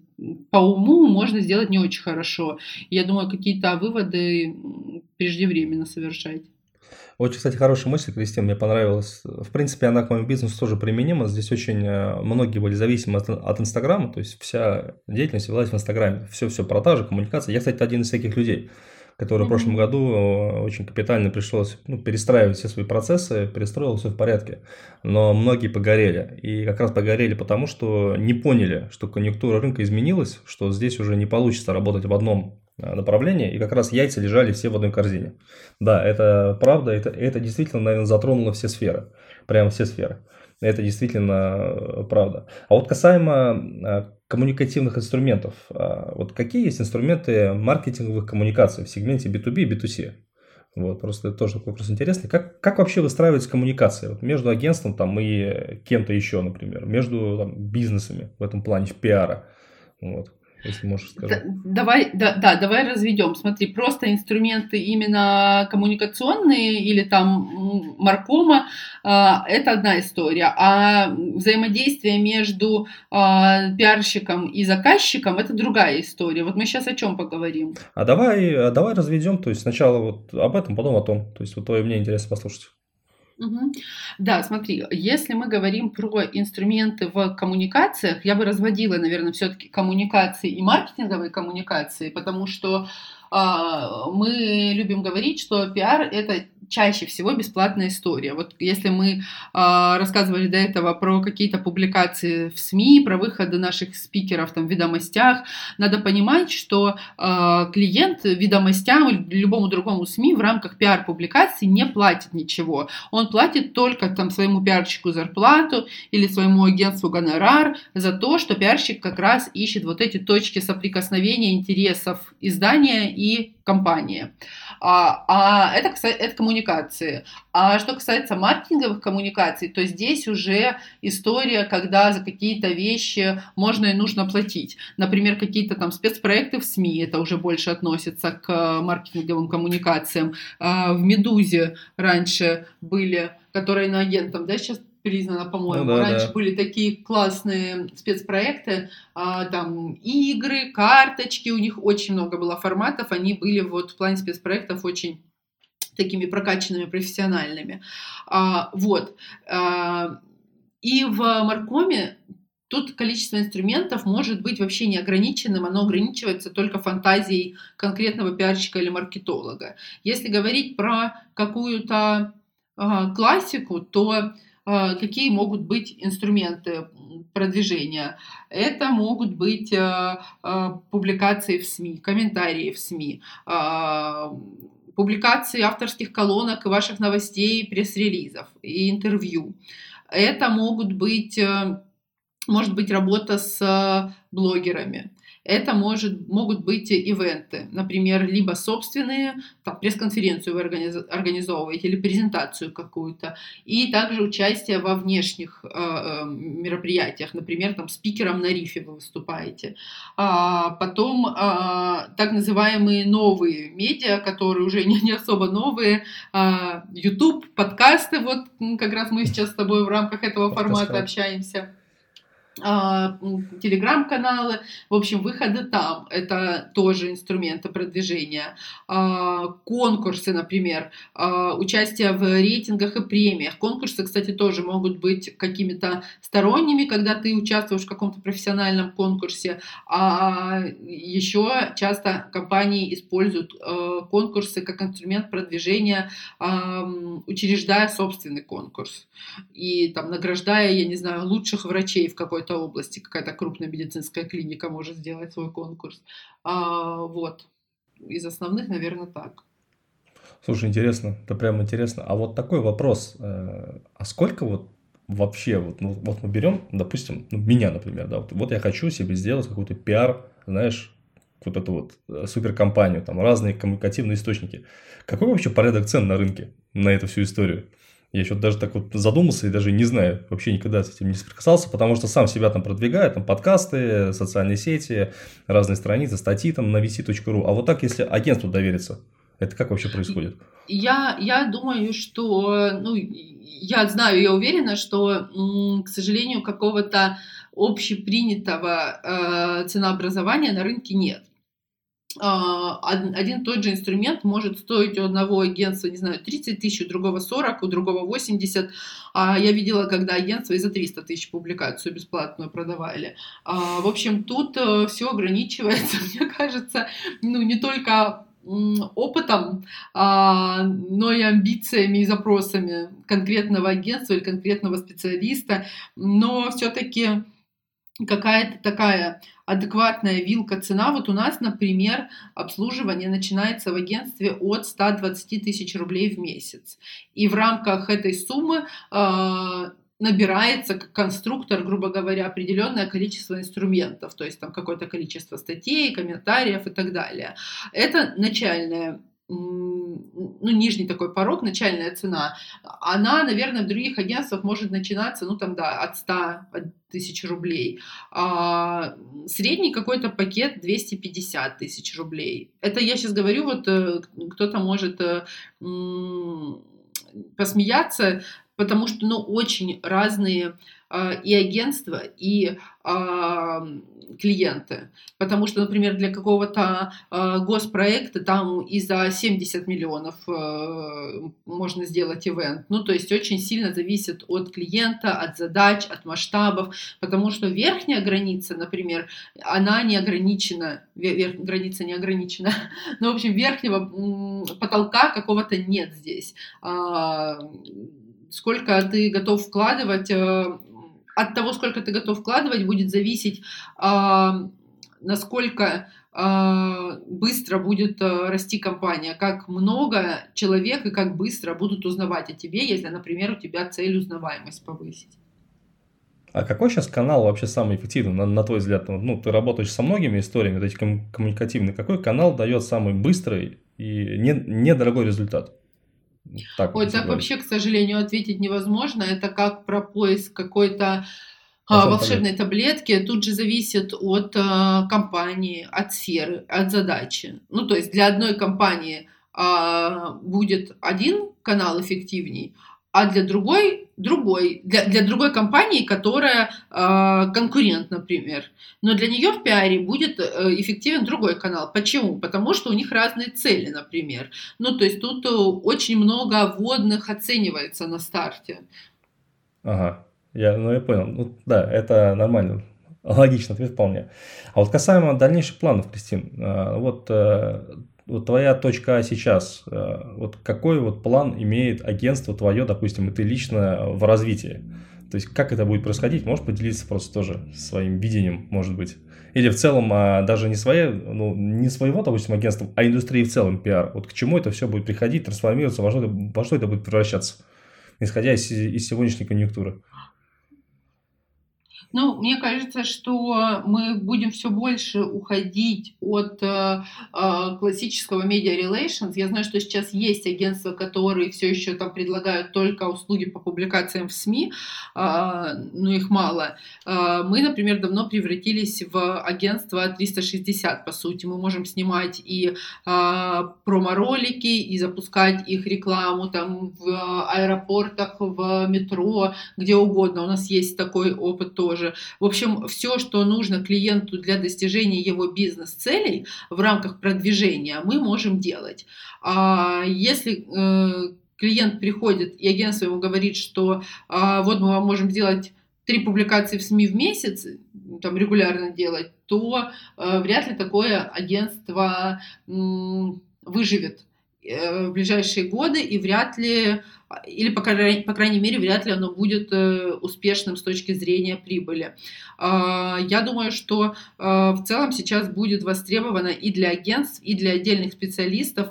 по уму, можно сделать не очень хорошо. Я думаю, какие-то выводы преждевременно совершать. Очень, кстати, хорошая мысль, Кристина, мне понравилась. В принципе, она к моему бизнесу тоже применима. Здесь очень э, многие были зависимы от, от Инстаграма, то есть вся деятельность велась в Инстаграме. Все-все, продажи, коммуникация. Я, кстати, один из таких людей который mm-hmm. в прошлом году э, очень капитально пришлось ну, перестраивать все свои процессы, перестроил все в порядке. Но многие погорели. И как раз погорели потому, что не поняли, что конъюнктура рынка изменилась, что здесь уже не получится работать в одном э, направлении, и как раз яйца лежали все в одной корзине. Да, это правда, это, это действительно, наверное, затронуло все сферы, прямо все сферы. Это действительно э, правда. А вот касаемо коммуникативных инструментов. А вот какие есть инструменты маркетинговых коммуникаций в сегменте B2B и B2C? Вот, просто это тоже такой вопрос интересный. Как, как вообще выстраивается коммуникация вот, между агентством там, и кем-то еще, например, между там, бизнесами в этом плане, в пиара? Вот если можешь сказать. Давай, да, да, давай разведем. Смотри, просто инструменты именно коммуникационные или там маркома, э, это одна история, а взаимодействие между э, пиарщиком и заказчиком это другая история. Вот мы сейчас о чем поговорим? А давай, а давай разведем, то есть сначала вот об этом, потом о том. То есть вот твое мнение интересно послушать. Угу. Да, смотри, если мы говорим про инструменты в коммуникациях, я бы разводила, наверное, все-таки коммуникации и маркетинговые коммуникации, потому что мы любим говорить, что пиар это чаще всего бесплатная история. Вот если мы э, рассказывали до этого про какие-то публикации в СМИ, про выходы наших спикеров там в ведомостях, надо понимать, что э, клиент ведомостям или любому другому СМИ в рамках пиар-публикации не платит ничего. Он платит только там своему пиарщику зарплату или своему агентству гонорар за то, что пиарщик как раз ищет вот эти точки соприкосновения интересов издания и компании. А, а это, это коммуникации. А что касается маркетинговых коммуникаций, то здесь уже история, когда за какие-то вещи можно и нужно платить. Например, какие-то там спецпроекты в СМИ, это уже больше относится к маркетинговым коммуникациям. А в «Медузе» раньше были, которые на агентам, да, сейчас признана, по-моему. Ну, да, Раньше да. были такие классные спецпроекты, а, там игры, карточки, у них очень много было форматов, они были вот в плане спецпроектов очень такими прокачанными, профессиональными. А, вот. А, и в Маркоме Тут количество инструментов может быть вообще неограниченным, оно ограничивается только фантазией конкретного пиарщика или маркетолога. Если говорить про какую-то э, классику, то а, какие могут быть инструменты продвижения. Это могут быть а, а, публикации в СМИ, комментарии в СМИ, публикации авторских колонок и ваших новостей, пресс-релизов и интервью. Это могут быть, может быть работа с блогерами. Это может, могут быть ивенты, например, либо собственные, там, пресс-конференцию вы организовываете или презентацию какую-то, и также участие во внешних э, э, мероприятиях, например, там спикером на рифе вы выступаете. А, потом а, так называемые новые медиа, которые уже не, не особо новые, а, YouTube, подкасты, вот как раз мы сейчас с тобой в рамках этого формата общаемся. А, телеграм-каналы, в общем, выходы там, это тоже инструменты продвижения, а, конкурсы, например, а, участие в рейтингах и премиях. Конкурсы, кстати, тоже могут быть какими-то сторонними, когда ты участвуешь в каком-то профессиональном конкурсе, а еще часто компании используют конкурсы как инструмент продвижения, учреждая собственный конкурс. И там награждая, я не знаю, лучших врачей в какой-то какой-то области, какая-то крупная медицинская клиника может сделать свой конкурс. А, вот. Из основных, наверное, так. Слушай, интересно, это прям интересно. А вот такой вопрос, э, а сколько вот вообще, вот, ну, вот мы берем, допустим, ну, меня, например, да, вот, вот я хочу себе сделать какой-то пиар, знаешь, вот эту вот э, суперкомпанию, там разные коммуникативные источники. Какой вообще порядок цен на рынке на эту всю историю? Я еще даже так вот задумался и даже не знаю, вообще никогда с этим не соприкасался, потому что сам себя там продвигаю, там подкасты, социальные сети, разные страницы, статьи там на vc.ru. А вот так, если агентству довериться, это как вообще происходит? Я, я думаю, что, ну, я знаю, я уверена, что, к сожалению, какого-то общепринятого э, ценообразования на рынке нет. А, один тот же инструмент может стоить у одного агентства, не знаю, 30 тысяч, у другого 40, у другого 80. А я видела, когда агентство и за 300 тысяч публикацию бесплатную продавали. А, в общем, тут э, все ограничивается, *laughs* мне кажется, ну, не только опытом, но и амбициями и запросами конкретного агентства или конкретного специалиста, но все-таки какая-то такая адекватная вилка цена. Вот у нас, например, обслуживание начинается в агентстве от 120 тысяч рублей в месяц. И в рамках этой суммы э, набирается как конструктор, грубо говоря, определенное количество инструментов, то есть там какое-то количество статей, комментариев и так далее. Это начальная ну, нижний такой порог, начальная цена, она, наверное, в других агентствах может начинаться, ну, там, да, от 100 тысяч рублей. А средний какой-то пакет 250 тысяч рублей. Это я сейчас говорю, вот э, кто-то может э, посмеяться, потому что, ну, очень разные а, и агентства, и а, клиенты. Потому что, например, для какого-то э, госпроекта там и за 70 миллионов э, можно сделать ивент. Ну, то есть очень сильно зависит от клиента, от задач, от масштабов, потому что верхняя граница, например, она не ограничена, верх, граница не ограничена, ну, в общем, верхнего потолка какого-то нет здесь. Э, сколько ты готов вкладывать э, от того, сколько ты готов вкладывать, будет зависеть, а, насколько а, быстро будет а, расти компания, как много человек и как быстро будут узнавать о тебе, если, например, у тебя цель узнаваемость повысить. А какой сейчас канал вообще самый эффективный, на, на твой взгляд? Ну, ты работаешь со многими историями, вот эти коммуникативные. Какой канал дает самый быстрый и недорогой результат? Так Ой, так вообще, к сожалению, ответить невозможно. Это как про поиск какой-то а, волшебной таблетки. Тут же зависит от а, компании, от сферы, от задачи. Ну, то есть для одной компании а, будет один канал эффективней, а для другой другой, для, для другой компании, которая э, конкурент, например. Но для нее в пиаре будет э, эффективен другой канал. Почему? Потому что у них разные цели, например. Ну, то есть тут э, очень много вводных оценивается на старте. Ага, я, ну я понял. Ну, да, это нормально. Логично ответ вполне. А вот касаемо дальнейших планов, Кристин, э, вот э, вот твоя точка А сейчас, э, вот какой вот план имеет агентство твое, допустим, и ты лично в развитии? То есть как это будет происходить? Можешь поделиться просто тоже своим видением, может быть? Или в целом а, даже не, свое, ну, не своего, допустим, агентства, а индустрии в целом пиар. Вот к чему это все будет приходить, трансформироваться, во что, во что это будет превращаться, исходя из, из сегодняшней конъюнктуры? Ну, мне кажется, что мы будем все больше уходить от э, э, классического media relations. Я знаю, что сейчас есть агентства, которые все еще там предлагают только услуги по публикациям в СМИ, э, но их мало. Э, мы, например, давно превратились в агентство 360, по сути. Мы можем снимать и э, промо-ролики, и запускать их рекламу там в аэропортах, в метро, где угодно. У нас есть такой опыт тоже тоже. В общем, все, что нужно клиенту для достижения его бизнес-целей в рамках продвижения, мы можем делать. А если э, клиент приходит и агентство ему говорит, что а, вот мы вам можем сделать три публикации в СМИ в месяц, там регулярно делать, то э, вряд ли такое агентство э, выживет в ближайшие годы и вряд ли или, по крайней, по крайней мере, вряд ли оно будет э, успешным с точки зрения прибыли. А, я думаю, что а, в целом сейчас будет востребовано и для агентств, и для отдельных специалистов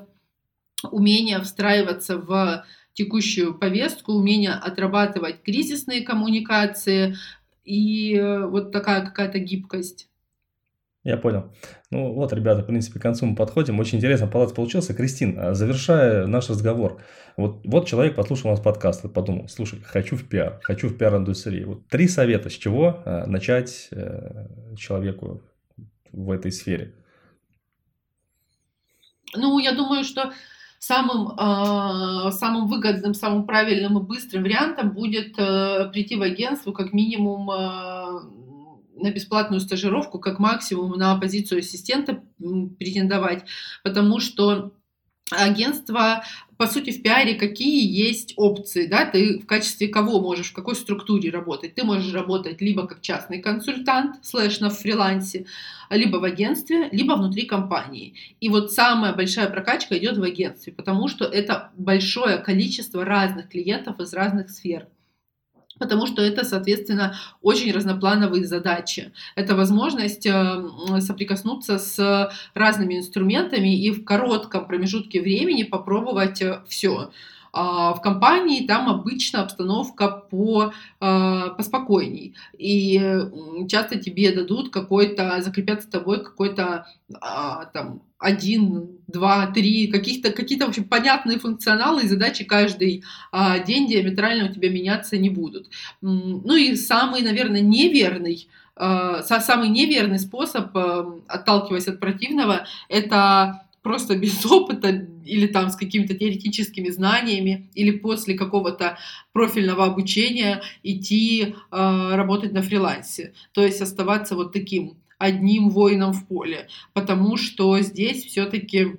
умение встраиваться в текущую повестку, умение отрабатывать кризисные коммуникации и э, вот такая какая-то гибкость. Я понял. Ну вот, ребята, в принципе, к концу мы подходим. Очень интересно палат получился. Кристин, а, завершая наш разговор, вот, вот человек послушал у нас подкаст и подумал, слушай, хочу в пиар, хочу в пиар-индустрии. Вот три совета, с чего э, начать э, человеку в этой сфере? Ну, я думаю, что самым, э, самым выгодным, самым правильным и быстрым вариантом будет э, прийти в агентство как минимум э, на бесплатную стажировку, как максимум на позицию ассистента претендовать, потому что агентство, по сути, в пиаре какие есть опции, да, ты в качестве кого можешь, в какой структуре работать. Ты можешь работать либо как частный консультант, слэш на фрилансе, либо в агентстве, либо внутри компании. И вот самая большая прокачка идет в агентстве, потому что это большое количество разных клиентов из разных сфер потому что это, соответственно, очень разноплановые задачи. Это возможность э, соприкоснуться с разными инструментами и в коротком промежутке времени попробовать э, все. А, в компании там обычно обстановка по, а, поспокойней. И часто тебе дадут какой-то, закрепят с тобой какой-то а, там один, два, три, каких-то, какие-то, в общем, понятные функционалы и задачи каждый а, день диаметрально у тебя меняться не будут. Ну и самый, наверное, неверный самый неверный способ, отталкиваясь от противного, это просто *laughs* без опыта или там с какими-то теоретическими знаниями или после какого-то профильного обучения идти работать на фрилансе. То есть оставаться вот таким одним воином в поле, потому что здесь все-таки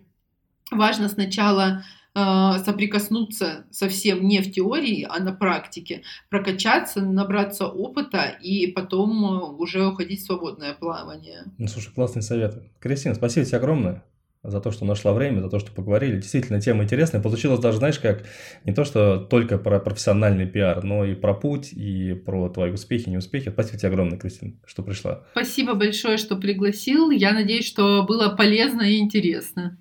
важно сначала э, соприкоснуться совсем не в теории, а на практике, прокачаться, набраться опыта и потом э, уже уходить в свободное плавание. Ну, слушай, классный совет. Кристина, спасибо тебе огромное за то, что нашла время, за то, что поговорили. Действительно, тема интересная. Получилось даже, знаешь, как не то, что только про профессиональный пиар, но и про путь, и про твои успехи, неуспехи. Спасибо тебе огромное, Кристина, что пришла. Спасибо большое, что пригласил. Я надеюсь, что было полезно и интересно.